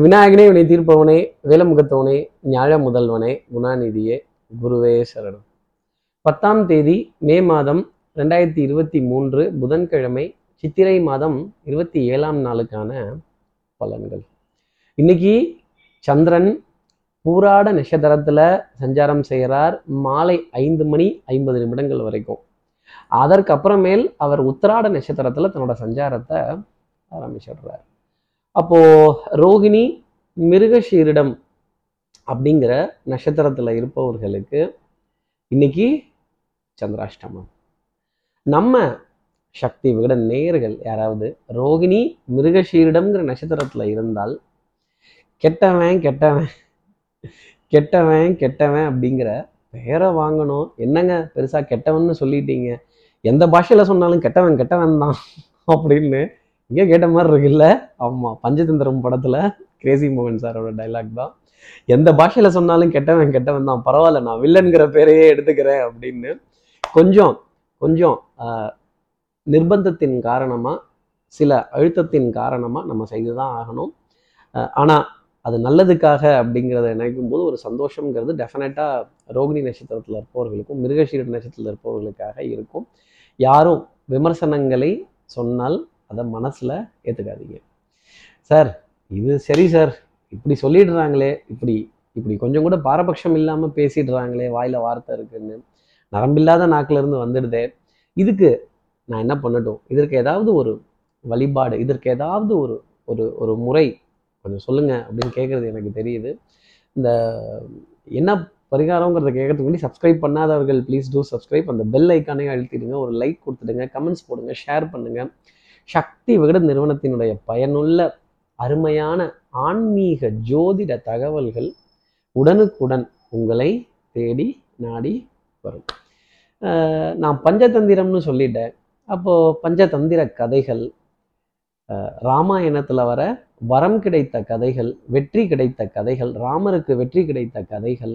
விநாயகனே வினை தீர்ப்பவனே வேலமுகத்தவனே ஞாழ முதல்வனே குணாநிதியே குருவே சரணம். பத்தாம் தேதி மே மாதம் ரெண்டாயிரத்தி இருபத்தி மூன்று புதன்கிழமை சித்திரை மாதம் இருபத்தி ஏழாம் நாளுக்கான பலன்கள். இன்னைக்கு சந்திரன் பூராட நட்சத்திரத்தில் சஞ்சாரம் செய்கிறார் மாலை ஐந்து மணி ஐம்பது நிமிடங்கள் வரைக்கும். அதற்கப்புறமேல் அவர் உத்திராட நட்சத்திரத்தில் தன்னோட சஞ்சாரத்தை ஆரம்பிச்சிடுறார். அப்போது ரோகிணி மிருகஷீரிடம் அப்படிங்கிற நட்சத்திரத்தில் இருப்பவர்களுக்கு இன்னைக்கு சந்திராஷ்டமம். நம்ம சக்தி விகட நேயர்கள் யாராவது ரோகிணி மிருகஷீரிடம்ங்கிற நட்சத்திரத்தில் இருந்தால் கெட்டவன் கெட்டவன் கெட்டவன் கெட்டவன் அப்படிங்கிற பேரை வாங்கணும். என்னங்க பெருசாக கெட்டவன்னு சொல்லிட்டீங்க? எந்த பாஷையில் சொன்னாலும் கெட்டவன் கெட்டவன் தான் அப்படின்னு இங்கே கேட்ட மாதிரி இருக்குல்ல ஆமாம் பஞ்சதந்திரம் படத்தில் கிரேசி மோகன் சாரோட டைலாக் தான். எந்த பாஷையில் சொன்னாலும் கெட்டவன் கெட்டவன் தான். பரவாயில்ல நான் வில்லன்கிற பேரையே எடுத்துக்கிறேன் அப்படின்னு கொஞ்சம் கொஞ்சம் நிர்பந்தத்தின் காரணமாக சில அழுத்தத்தின் காரணமாக நம்ம செய்து தான் ஆகணும் ஆனால் அது நல்லதுக்காக அப்படிங்கிறத நினைக்கும் போது ஒரு சந்தோஷங்கிறது டெஃபினட்டாக ரோகிணி நட்சத்திரத்தில் இருப்பவர்களுக்கும் மிருகஷீர நட்சத்திரத்தில் இருப்பவர்களுக்காக இருக்கும். யாரும் விமர்சனங்களை சொன்னால் அதை மனசுல ஏற்றுக்காதீங்க சார் இது சரி சார். இப்படி சொல்லிடுறாங்களே இப்படி இப்படி கொஞ்சம் கூட பாரபட்சம் இல்லாமல் பேசிடுறாங்களே வாயில் வார்த்தை இருக்குன்னு. நரம்பில்லாத நாக்குல இருந்து வந்துடுதே. இதுக்கு நான் என்ன பண்ணட்டும்? இதற்கு ஏதாவது ஒரு வழிபாடு இதற்கு ஏதாவது ஒரு ஒரு ஒரு முறை கொஞ்சம் சொல்லுங்க அப்படின்னு கேட்குறது எனக்கு தெரியுது. இந்த என்ன பரிகாரங்கிறத கேட்கறதுக்கு முன்னாடி சப்ஸ்கிரைப் பண்ணாதவர்கள் ப்ளீஸ் டூ சப்ஸ்கிரைப் அந்த பெல் ஐக்கானே அழுத்திடுங்க. ஒரு லைக் கொடுத்துடுங்க கமெண்ட்ஸ் போடுங்க ஷேர் பண்ணுங்க. சக்தி விகட நிறுவனத்தினுடைய பயனுள்ள அருமையான ஆன்மீக ஜோதிட தகவல்கள் உடனுக்குடன் உங்களை தேடி நாடி வரும். நான் பஞ்சதந்திரம்னு சொல்லிட்டேன். அப்போ பஞ்சதந்திர கதைகள் ராமாயணத்தில் ராமாயணத்துல வர வரம் கிடைத்த கதைகள் வெற்றி கிடைத்த கதைகள் ராமருக்கு வெற்றி கிடைத்த கதைகள்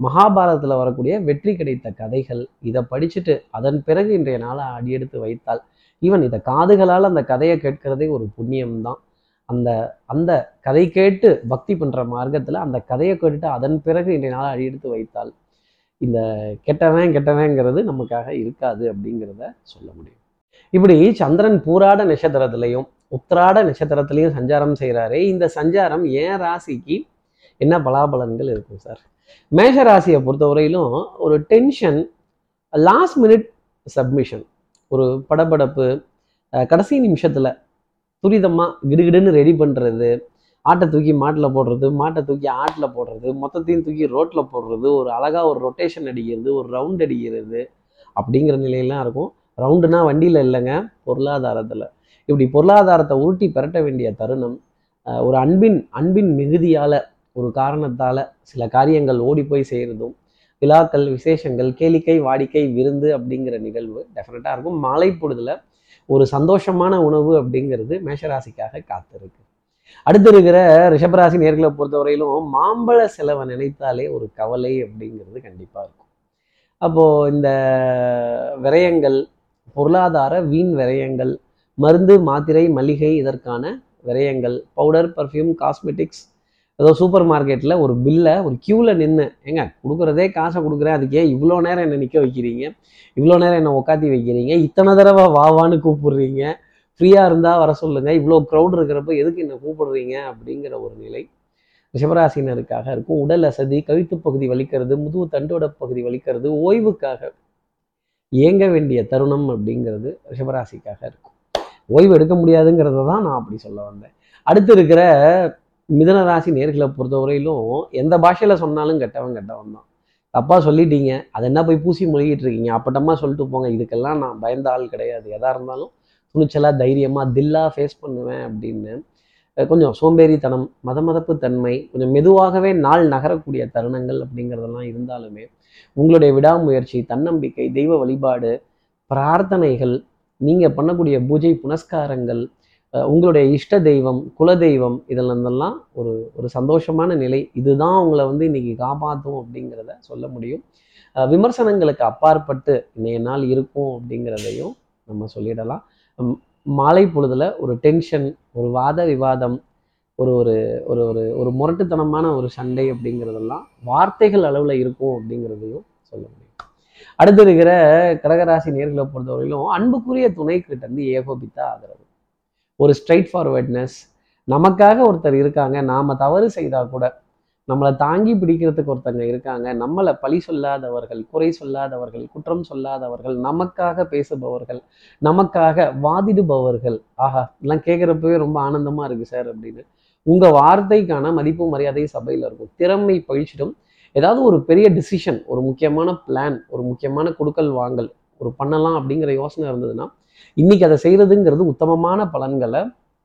மகாபாரதத்தில் வரக்கூடிய வெற்றி கிடைத்த கதைகள் இதை படிச்சுட்டு அதன் பிறகு இன்றைய நாளை அடியெடுத்து வைத்தால் ஈவன் இதை காதுகளால் அந்த கதையை கேட்கிறதே ஒரு புண்ணியம்தான். அந்த அந்த கதை கேட்டு பக்தி பண்ணுற மார்க்கத்தில் அந்த கதையை கேட்டுட்டு அதன் பிறகு இன்றைய நாள் அடியெடுத்து வைத்தால் இந்த கெட்டவன் கெட்டவங்கிறது நமக்காக இருக்காது அப்படிங்கிறத சொல்ல முடியும். இப்படி சந்திரன் பூராட நட்சத்திரத்திலையும் உத்திராட நட்சத்திரத்திலையும் சஞ்சாரம் செய்கிறாரே இந்த சஞ்சாரம் ஏன் ராசிக்கு என்ன பலாபலன்கள் இருக்கும் சார்? மேஷ ராசியை பொறுத்தவரையிலும் ஒரு டென்ஷன் லாஸ்ட் மினிட் சப்மிஷன் ஒரு படபடப்பு கடைசி நிமிஷத்தில் துரிதமாக கிடுகிடுன்னு ரெடி பண்ணுறது ஆட்டை தூக்கி மாட்டில் போடுறது மாட்டை தூக்கி ஆட்டில் போடுறது மொத்தத்தையும் தூக்கி ரோட்டில் போடுறது ஒரு அழகாக ஒரு ரொட்டேஷன் அடிக்கிறது ஒரு ரவுண்ட் அடிக்கிறது அப்படிங்கிற நிலையெல்லாம் இருக்கும். ரவுண்டுனா வண்டியில் இல்லைங்க பொருளாதாரத்தில். இப்படி பொருளாதாரத்தை உருட்டி பெரட்ட வேண்டிய தருணம் ஒரு அன்பின் அன்பின் மிகுதியால் ஒரு காரணத்தால் சில காரியங்கள் ஓடி போய் செய்கிறதும் விழாக்கள் விசேஷங்கள் கேளிக்கை வாடிக்கை விருந்து அப்படிங்கிற நிகழ்வு டெஃபினட்டாக இருக்கும். மாலை பொழுதுல ஒரு சந்தோஷமான உணவு அப்படிங்கிறது மேஷராசிக்காக காத்திருக்கு. அடுத்து இருக்கிற ரிஷபராசி நேர்களை பொறுத்தவரையிலும் மாம்பழ செலவை நினைத்தாலே ஒரு கவலை அப்படிங்கிறது கண்டிப்பாக இருக்கும். அப்போது இந்த விரயங்கள் பொருளாதார வீண் விரயங்கள் மருந்து மாத்திரை மளிகை இதற்கான விரயங்கள் பவுடர் பர்ஃப்யூம் காஸ்மெட்டிக்ஸ் ஏதோ சூப்பர் மார்க்கெட்டில் ஒரு பில்லை ஒரு க்யூவில் நின்று ஏங்க கொடுக்குறதே காசை கொடுக்குறேன். அதுக்கு ஏன் இவ்வளோ நேரம் என்னை நிற்க வைக்கிறீங்க? இவ்வளோ நேரம் என்னை உட்காத்தி வைக்கிறீங்க? இத்தனை தடவை வா வான்னு கூப்பிடுறீங்க. ஃப்ரீயாக இருந்தால் வர சொல்லுங்கள் இவ்வளோ க்ரௌட் இருக்கிறப்ப எதுக்கு என்னை கூப்பிடுறீங்க? அப்படிங்கிற ஒரு நிலை. ரிஷபராசினருக்காக இருக்கும். உடல் அசதி கழுத்து பகுதி வலிக்கிறது முதுகு தண்டோட பகுதி வலிக்கிறது ஓய்வுக்காக இயங்க வேண்டிய தருணம் அப்படிங்கிறது ரிஷபராசிக்காக இருக்கும். ஓய்வு எடுக்க முடியாதுங்கிறத தான் நான் அப்படி சொல்ல வந்தேன். அடுத்து இருக்கிற மிதன ராசி நேர்களை பொறுத்தவரையிலும் எந்த பாஷையில் சொன்னாலும் கெட்டவன் கெட்டவன் தான். தப்பாக சொல்லிட்டீங்க அதை என்ன போய் பூசி மொழிகிட்டு இருக்கீங்க? அப்பட்டமாக சொல்லிட்டு போங்க. இதுக்கெல்லாம் நான் பயந்த ஆள் கிடையாது. எதா இருந்தாலும் துணிச்சலாக தைரியமாக தில்லா ஃபேஸ் பண்ணுவேன் அப்படின்னு. கொஞ்சம் சோம்பேறித்தனம் மத மதப்பு தன்மை கொஞ்சம் மெதுவாகவே நாள் நகரக்கூடிய தருணங்கள் அப்படிங்கிறதெல்லாம் இருந்தாலுமே உங்களுடைய விடாமுயற்சி தன்னம்பிக்கை தெய்வ வழிபாடு பிரார்த்தனைகள் நீங்கள் பண்ணக்கூடிய பூஜை புனஸ்காரங்கள் உங்களுடைய இஷ்ட தெய்வம் குல தெய்வம் இதெல்லாம் ஒரு ஒரு சந்தோஷமான நிலை. இதுதான் உங்களை வந்து இன்னைக்கு காப்பாற்றும் அப்படிங்கிறத சொல்ல முடியும். விமர்சனங்களுக்கு அப்பாற்பட்டு இன்றைய நாள் இருக்கும் அப்படிங்கிறதையும் நம்ம சொல்லிடலாம். மாலை பொழுதுல ஒரு டென்ஷன் ஒரு வாத விவாதம் ஒரு ஒரு ஒரு ஒரு ஒரு முரட்டுத்தனமான ஒரு சண்டை அப்படிங்கிறதெல்லாம் வார்த்தைகள் அளவில் இருக்கும் அப்படிங்கிறதையும் சொல்ல முடியும். அடுத்து இருக்கிற கடகராசி நேர்களை பொறுத்தவரையிலும் அன்புக்குரிய துணை கிட்ட இருந்து ஏகோபித்த ஆதரவு. ஒரு ஸ்ட்ரைட் ஃபார்வர்ட்னஸ் நமக்காக ஒருத்தர் இருக்காங்க நாம தவறு செய்தால் கூட நம்மளை தாங்கி பிடிக்கிறதுக்கு ஒருத்தங்க இருக்காங்க நம்மளை பழி சொல்லாதவர்கள் குறை சொல்லாதவர்கள் குற்றம் சொல்லாதவர்கள் நமக்காக பேசுபவர்கள் நமக்காக வாதிடுபவர்கள். ஆஹா இதெல்லாம் கேட்குறப்பவே ரொம்ப ஆனந்தமா இருக்கு சார் அப்படின்னு. உங்க வார்த்தைக்கான மதிப்பு மரியாதை சபையில் இருக்கும். திறமை பழிச்சிடும். ஏதாவது ஒரு பெரிய டிசிஷன் ஒரு முக்கியமான பிளான் ஒரு முக்கியமான கொடுக்கல் வாங்கல் ஒரு பண்ணலாம் அப்படிங்கிற யோசனை இருந்ததுன்னா இன்னைக்கு அதை செய்கிறதுங்கிறது உத்தமமான பலன்களை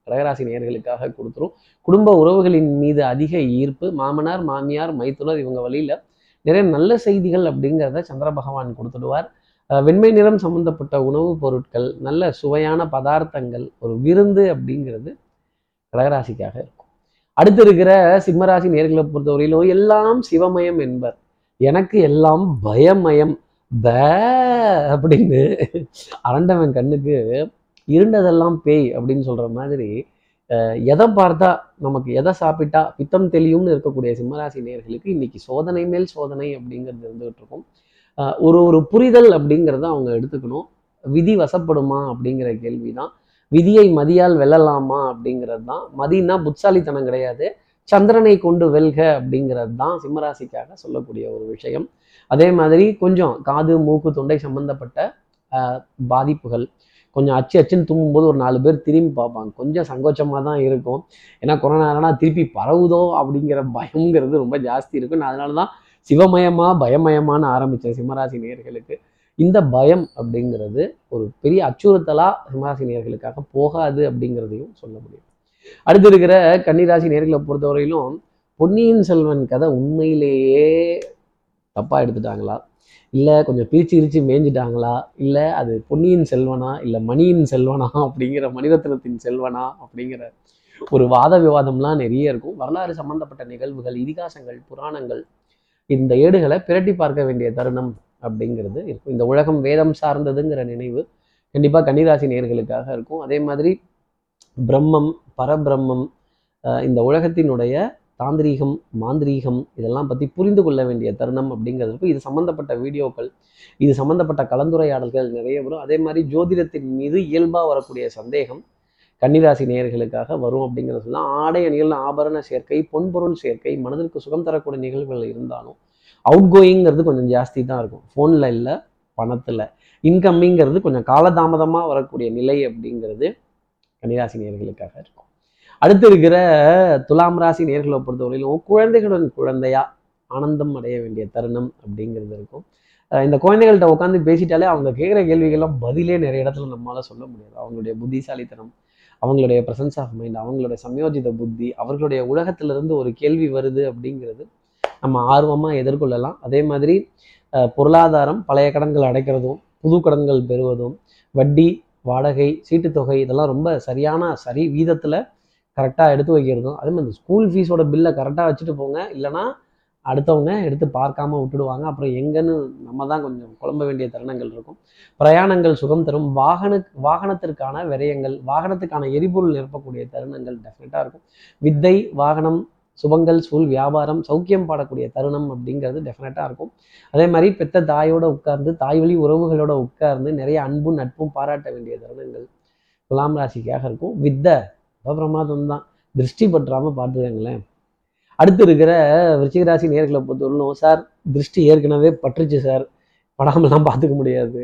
கடகராசி நேர்களுக்காக கொடுத்துரும். குடும்ப உறவுகளின் மீது அதிக ஈர்ப்பு மாமனார் மாமியார் மைத்துனர் இவங்க வழியில நிறைய நல்ல செய்திகள் அப்படிங்கிறத சந்திர பகவான் கொடுத்துடுவார். அஹ் வெண்மை நிறம் சம்பந்தப்பட்ட உணவுப் பொருட்கள் நல்ல சுவையான பதார்த்தங்கள் ஒரு விருந்து அப்படிங்கிறது கடகராசிக்காக இருக்கும். அடுத்து இருக்கிற சிம்மராசி நேர்களை பொறுத்தவரையிலும் எல்லாம் சிவமயம் என்பர். எனக்கு எல்லாம் பயமயம். ப அப்படின்னு அரண்டவன் கண்ணுக்கு இருண்டதெல்லாம் பேய் அப்படின்னு சொல்ற மாதிரி எதை பார்த்தா நமக்கு எதை சாப்பிட்டா பித்தம் தெளியும்னு இருக்கக்கூடிய சிம்மராசி நேர்களுக்கு இன்னைக்கு சோதனை மேல் சோதனை அப்படிங்கிறது இருந்துகிட்டு இருக்கும். ஒரு ஒரு புரிதல் அப்படிங்கிறத அவங்க எடுத்துக்கணும். விதி வசப்படுமா அப்படிங்கிற கேள்விதான். விதியை மதியால் வெல்லலாமா அப்படிங்கிறது தான் மதினா புட்சாலித்தனம் கிடையாது. சந்திரனை கொண்டு வெல்க அப்படிங்கிறது தான் சிம்மராசிக்காக சொல்லக்கூடிய ஒரு விஷயம். அதே மாதிரி கொஞ்சம் காது மூக்கு தொண்டை சம்பந்தப்பட்ட பாதிப்புகள். கொஞ்சம் அச்சு அச்சுன்னு தும்மும்போது ஒரு நாலு பேர் திரும்பி பார்ப்பாங்க. கொஞ்சம் சங்கோச்சமாக தான் இருக்கும். ஏன்னா கொரோனா திருப்பி பரவுதோ அப்படிங்கிற பயங்கிறது ரொம்ப ஜாஸ்தி இருக்கும். நான் அதனால தான் சிவமயமாக பயமயமான்னு ஆரம்பித்தேன் சிம்மராசி நேர்களுக்கு இந்த பயம் அப்படிங்கிறது ஒரு பெரிய அச்சுறுத்தலாக சிம்மராசி நேர்களுக்காக போகாது அப்படிங்கிறதையும் சொல்ல முடியும். அடுத்து இருக்கிற கன்னிராசி நேர்களை பொறுத்தவரையிலும் பொன்னியின் செல்வன் கதை உண்மையிலேயே தப்பா எடுத்துட்டாங்களா? இல்லை கொஞ்சம் பிரிச்சு பிரிச்சு மேய்ஞ்சிட்டாங்களா? இல்லை அது பொன்னியின் செல்வனா? இல்லை மணியின் செல்வனா? அப்படிங்கிற மணிரத்னத்தின் செல்வனா? அப்படிங்கிற ஒரு வாத விவாதம்லாம் நிறைய இருக்கும். வரலாறு சம்பந்தப்பட்ட நிகழ்வுகள் இதிகாசங்கள் புராணங்கள் இந்த ஏடுகளை பிரட்டி பார்க்க வேண்டிய தருணம் அப்படிங்கிறது இருக்கும். இந்த உலகம் வேதம் சார்ந்ததுங்கிற நினைவு கண்டிப்பாக கன்னிராசி நேர்களுக்காக இருக்கும். அதே மாதிரி பிரம்மம் பரபிரம்மம் இந்த உலகத்தினுடைய தாந்திரீகம் மாந்திரீகம் இதெல்லாம் பற்றி புரிந்து கொள்ள வேண்டிய தருணம் அப்படிங்கிறதுக்கு இது சம்மந்தப்பட்ட வீடியோக்கள் இது சம்மந்தப்பட்ட கலந்துரையாடல்கள் நிறைய வரும். அதே மாதிரி ஜோதிடத்தின் மீது இயல்பாக வரக்கூடிய சந்தேகம் கன்னிராசி நேயர்களுக்காக வரும் அப்படிங்கிறது சொல்லலாம். ஆடை அணிகள் ஆபரண சேர்க்கை பொன்பொருள் சேர்க்கை மனதிற்கு சுகம் தரக்கூடிய நிகழ்வுகள் இருந்தாலும் அவுட் கோயிங்கிறது கொஞ்சம் ஜாஸ்தி தான் இருக்கும். ஃபோனில் இல்லை பணத்தில். இன்கம்மிங்கிறது கொஞ்சம் காலதாமதமாக வரக்கூடிய நிலை அப்படிங்கிறது கன்னிராசி நேர்களுக்காக இருக்கும். அடுத்து இருக்கிற துலாம் ராசி நேர்களை பொறுத்தவரையிலும் குழந்தைகளுடன் குழந்தையா ஆனந்தம் அடைய வேண்டிய தருணம் அப்படிங்கிறது இருக்கும். இந்த குழந்தைகள்கிட்ட உட்காந்து பேசிட்டாலே அவங்க கேட்குற கேள்விகள்லாம் பதிலே நிறைய இடத்துல நம்மளால சொல்ல முடியாது. அவங்களுடைய புத்திசாலித்தனம் அவங்களுடைய பிரசன்ஸ் ஆஃப் மைண்ட் அவங்களுடைய சமயோஜித புத்தி அவர்களுடைய உலகத்திலிருந்து ஒரு கேள்வி வருது அப்படிங்கிறது நம்ம ஆர்வமாக எதிர்கொள்ளலாம். அதே மாதிரி பொருளாதாரம் பழைய கடன்கள் அடைக்கிறதும் புது கடன்கள் பெறுவதும் வட்டி வாடகை சீட்டுத்தொகை இதெல்லாம் ரொம்ப சரியான சரி வீதத்தில் கரெக்டாக எடுத்து வைக்கிறதும். அதே மாதிரி ஸ்கூல் ஃபீஸோட பில்லை கரெக்டாக வச்சுட்டு போங்க. இல்லைன்னா அடுத்தவங்க எடுத்து பார்க்காம விட்டுடுவாங்க. அப்புறம் எங்கன்னு நம்ம தான் கொஞ்சம் குழம்ப வேண்டிய தருணங்கள் இருக்கும். பிரயாணங்கள் சுகம் தரும். வாகன வாகனத்திற்கான விரயங்கள் வாகனத்துக்கான எரிபொருள் நிரப்பக்கூடிய தருணங்கள் டெஃபினட்டாக இருக்கும். வித்தை வாகனம் சுபங்கள் சூழ் வியாபாரம் சௌக்கியம் பாடக்கூடிய தருணம் அப்படிங்கிறது டெஃபினட்டாக இருக்கும். அதே மாதிரி பெத்த தாயோட உட்கார்ந்து தாய் வழி உறவுகளோட உட்கார்ந்து நிறைய அன்பும் நட்பும் பாராட்ட வேண்டிய தருணங்கள் துலாம் ராசிக்காக இருக்கும். வித்தை பிரமாதம் தான். திருஷ்டி பற்றாமல் பார்த்துக்கங்களேன். அடுத்து இருக்கிற விருச்சிக ராசி நேர்களை பொறுத்தவரையிலும் சார் திருஷ்டி ஏற்கனவே பற்றுச்சு சார். படாமலாம் பார்த்துக்க முடியாது.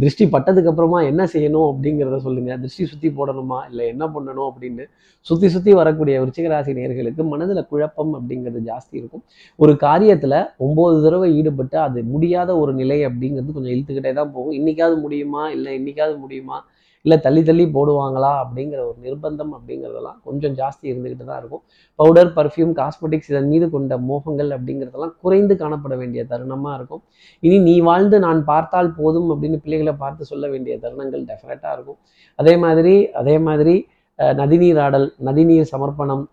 திருஷ்டி பட்டதுக்கு அப்புறமா என்ன செய்யணும் அப்படிங்கிறத சொல்லுங்க. திருஷ்டி சுத்தி போடணுமா? இல்லை என்ன பண்ணணும் அப்படின்னு சுத்தி சுத்தி வரக்கூடிய விருச்சிகராசி நேர்களுக்கு மனதுல குழப்பம் அப்படிங்கிறது ஜாஸ்தி இருக்கும். ஒரு காரியத்துல ஒன்பது தடவை ஈடுபட்டு அது முடியாத ஒரு நிலை அப்படிங்கிறது கொஞ்சம் இழுத்துக்கிட்டே தான் போகும். இன்னைக்காவது முடியுமா? இல்லை இன்னைக்காவது முடியுமா? இல்லை தள்ளி தள்ளி போடுவாங்களா அப்படிங்கிற ஒரு நிர்பந்தம் அப்படிங்கிறதெல்லாம் கொஞ்சம் ஜாஸ்தி இருந்துக்கிட்டு தான் இருக்கும். பவுடர் பர்ஃப்யூம் காஸ்மெட்டிக்ஸ் இதன் மீது கொண்ட மோகங்கள் அப்படிங்கிறதெல்லாம் குறைந்து காணப்பட வேண்டிய தருணமாக இருக்கும். இனி நீ வாழ்ந்து நான் பார்த்தால் போதும் அப்படின்னு பிள்ளைகளை பார்த்து சொல்ல வேண்டிய தருணங்கள் டெஃபினட்டாக இருக்கும். அதே மாதிரி அதே மாதிரி நதிநீர் ஆடல் நதிநீர் சமர்ப்பணம்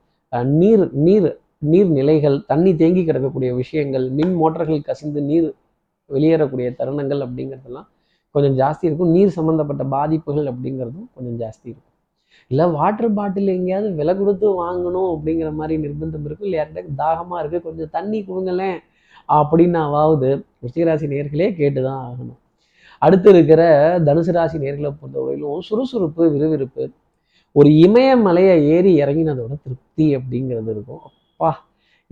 நீர் நீர் நீர் நிலைகள் தண்ணி தேங்கி கிடக்கக்கூடிய விஷயங்கள் மின் மோட்டர்கள் கசிந்து நீர் வெளியேறக்கூடிய தருணங்கள் அப்படிங்கிறதெல்லாம் கொஞ்சம் ஜாஸ்தி இருக்கும். நீர் சம்மந்தப்பட்ட பாதிப்புகள் அப்படிங்கிறதும் கொஞ்சம் ஜாஸ்தி இருக்கும். இல்லை வாட்டர் பாட்டில் எங்கேயாவது விலை கொடுத்து வாங்கணும் அப்படிங்கிற மாதிரி நிர்பந்தம் இருக்கும். இல்லை யார்கிட்ட தாகமாக இருக்குது கொஞ்சம் தண்ணி கொடுங்களேன் அப்படின்னாவது ருச்சிகராசி நேர்களே கேட்டு தான் ஆகணும். அடுத்து இருக்கிற தனுசு ராசி நேர்களை பொறுத்தவரையிலும் சுறுசுறுப்பு விறுவிறுப்பு ஒரு இமயமலையை ஏறி இறங்கினதோட திருப்தி அப்படிங்கிறது இருக்கும். அப்பா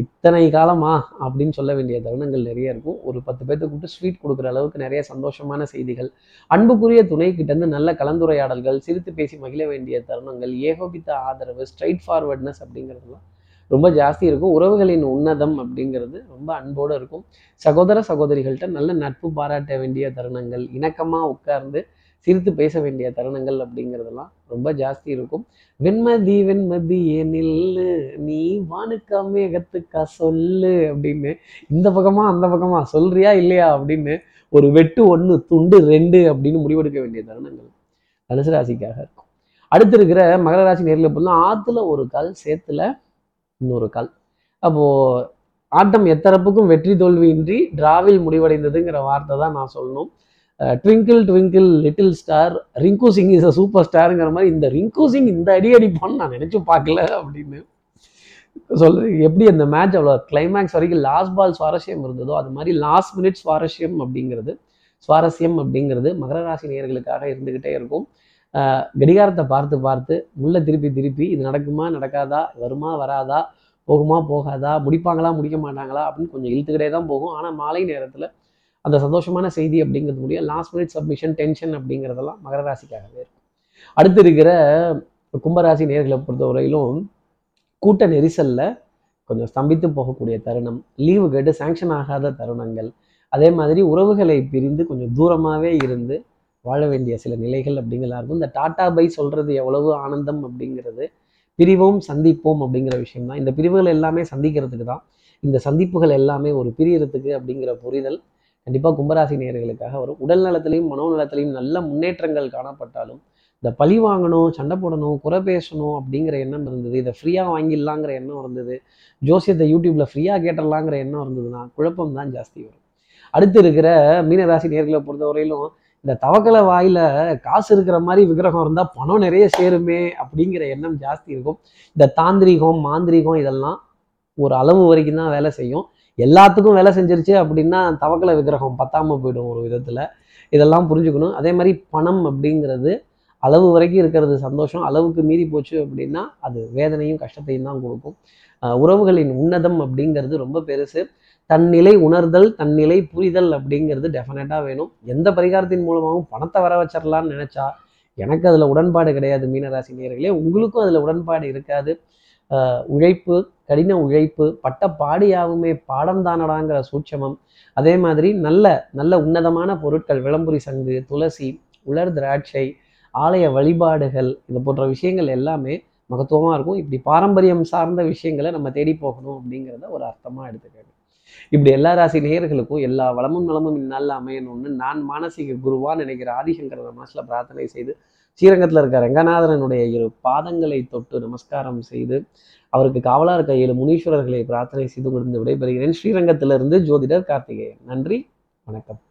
இத்தனை காலமா அப்படின்னு சொல்ல வேண்டிய தருணங்கள் நிறைய இருக்கும். ஒரு பத்து பேர்த்த கூப்பிட்டு ஸ்வீட் கொடுக்குற அளவுக்கு நிறைய சந்தோஷமான செய்திகள். அன்புக்குரிய துணை கிட்டேருந்து நல்ல கலந்துரையாடல்கள் சிரித்து பேசி மகிழ வேண்டிய தருணங்கள் ஏகோபித்த ஆதரவு ஸ்ட்ரைட் ஃபார்வர்ட்னஸ் அப்படிங்கிறதுலாம் ரொம்ப ஜாஸ்தி இருக்கும். உறவுகளின் உன்னதம் அப்படிங்கிறது ரொம்ப அன்போடு இருக்கும். சகோதர சகோதரிகள்கிட்ட நல்ல நட்பு பாராட்ட வேண்டிய தருணங்கள் இணக்கமாக உட்கார்ந்து சிரித்து பேச வேண்டிய தருணங்கள் அப்படிங்கிறதெல்லாம் ரொம்ப ஜாஸ்தி இருக்கும். வெண்மதி வெண்மதி ஏனில் நீ வானுக்கா மேகத்துக்கா சொல்லு அப்படின்னு இந்த பக்கமா அந்த பக்கமா சொல்றியா இல்லையா அப்படின்னு ஒரு வெட்டு ஒன்று துண்டு ரெண்டு அப்படின்னு முடிவெடுக்க வேண்டிய தருணங்கள் தனுசு ராசிக்காக இருக்கும். அடுத்து இருக்கிற மகர ராசி நேரில் போனா ஆத்துல ஒரு கால் சேத்துல இன்னொரு கால். அப்போ ஆட்டம் எத்தரப்புக்கும் வெற்றி தோல்வியின்றி டிராவில் முடிவடைந்ததுங்கிற வார்த்தை தான் நான் சொல்லணும். Twinkle twinkle little star Rinku Singh is a super ஸ்டாருங்கிற மாதிரி இந்த ரிங்கு சிங் இந்த அடி அடிப்பான்னு நான் நினச்சி பார்க்கல அப்படின்னு சொல் எப்படி அந்த மேட்ச் அவ்வளோ கிளைமேக்ஸ் வரைக்கும் லாஸ்ட் பால் சுவாரஸ்யம் இருந்ததோ அது மாதிரி லாஸ்ட் மினிட் சுவாரஸ்யம் அப்படிங்கிறது சுவாரஸ்யம் அப்படிங்கிறது மகர ராசி நேர்களுக்காக இருந்துக்கிட்டே இருக்கும். கடிகாரத்தை பார்த்து பார்த்து உள்ள திருப்பி திருப்பி இது நடக்குமா நடக்காதா வருமா வராதா போகுமா போகாதா முடிப்பாங்களா முடிக்க மாட்டாங்களா அப்படின்னு கொஞ்சம் இழுத்துக்கிட்டே தான் போகும். ஆனால் மாலை நேரத்தில் அந்த சந்தோஷமான செய்தி அப்படிங்கிறது முடியும். லாஸ்ட் மினிட் சப்மிஷன் டென்ஷன் அப்படிங்கிறதெல்லாம் மகர ராசிக்காகவே இருக்கும். அடுத்து இருக்கிற கும்பராசி நேர்களை பொறுத்தவரையிலும் கூட்ட நெரிசல்ல கொஞ்சம் ஸ்தம்பித்து போகக்கூடிய தருணம் லீவு கேட்டு சாங்ஷன் ஆகாத தருணங்கள் அதே மாதிரி உறவுகளை பிரிந்து கொஞ்சம் தூரமாகவே இருந்து வாழ வேண்டிய சில நிலைகள் அப்படிங்கிறதா இருக்கும். இந்த டாட்டா பை சொல்கிறது எவ்வளவு ஆனந்தம் அப்படிங்கிறது பிரிவோம் சந்திப்போம் அப்படிங்கிற விஷயம் தான் இந்த பிரிவுகள் எல்லாமே சந்திக்கிறதுக்கு தான் இந்த சந்திப்புகள் எல்லாமே ஒரு பிரியறதுக்கு அப்படிங்கிற புரிதல் கண்டிப்பாக கும்பராசி நேர்களுக்காக வரும். உடல் நலத்திலையும் மனோநலத்திலையும் நல்ல முன்னேற்றங்கள் காணப்பட்டாலும் இந்த பழி வாங்கணும் சண்டை போடணும் குறை பேசணும் அப்படிங்கிற எண்ணம் இருந்தது. இதை ஃப்ரீயாக வாங்கிடலாங்கிற எண்ணம் இருந்தது. ஜோசியத்தை யூடியூப்பில் ஃப்ரீயாக கேட்டலாங்கிற எண்ணம் இருந்ததுன்னா குழப்பம் தான் ஜாஸ்தி வரும். அடுத்து இருக்கிற மீனராசி நேர்களை பொறுத்தவரையிலும் இந்த தவக்கலை வாயில காசு இருக்கிற மாதிரி விக்கிரகம் இருந்தால் பணம் நிறைய சேருமே அப்படிங்கிற எண்ணம் ஜாஸ்தி இருக்கும். இந்த தாந்திரிகம் மாந்திரிகம் இதெல்லாம் ஒரு அளவு வரைக்கும் தான் வேலை செய்யும். எல்லாத்துக்கும் வேலை செஞ்சிருச்சு அப்படின்னா தவக்கலை விக்கிரகம் பத்தாமல் போயிடும் ஒரு விதத்தில். இதெல்லாம் புரிஞ்சுக்கணும். அதே மாதிரி பணம் அப்படிங்கிறது அளவு வரைக்கும் இருக்கிறது சந்தோஷம். அளவுக்கு மீறி போச்சு அப்படின்னா அது வேதனையும் கஷ்டத்தையும் தான் கொடுக்கும். உறவுகளின் உன்னதம் அப்படிங்கிறது ரொம்ப பெருசு. தன்னிலை உணர்தல் தன்னிலை புரிதல் அப்படிங்கிறது டெஃபினட்டாக வேணும். எந்த பரிகாரத்தின் மூலமாகவும் பணத்தை வர வச்சிடலான்னு நினச்சா எனக்கு அதில் உடன்பாடு கிடையாது மீனராசி நேர்களே உங்களுக்கும் அதில் உடன்பாடு இருக்காது. உழைப்பு கடின உழைப்பு பட்ட பாடியாவுமே பாடம் தானடாங்கிற சூட்சமம். அதே மாதிரி நல்ல நல்ல உன்னதமான பொருட்கள் விளம்புரி சங்கு துளசி உலர் திராட்சை ஆலய வழிபாடுகள் இது போன்ற விஷயங்கள் எல்லாமே மகத்துவமாக இருக்கும். இப்படி பாரம்பரியம் சார்ந்த விஷயங்களை நம்ம தேடி போகணும் அப்படிங்கிறத ஒரு அர்த்தமாக எடுத்துக்கணும் இப்படி எல்லா ராசி நேயர்களுக்கும் எல்லா வளமும் நலமும் இந்நாளில் அமையணும்னு நான் மானசீக குருவான் நினைக்கிற ஆதிசங்கர மனசில் பிரார்த்தனை செய்து ஸ்ரீரங்கத்தில் இருக்க ரங்கநாதரனுடைய இரு பாதங்களை தொட்டு நமஸ்காரம் செய்து அவருக்கு காவலர் இருக்க ஏழு முனீஸ்வரர்களை பிரார்த்தனை செய்து கொண்டு விடைபெறுகிறேன். ஸ்ரீரங்கத்திலிருந்து ஜோதிடர் கார்த்திகேயன். நன்றி வணக்கம்.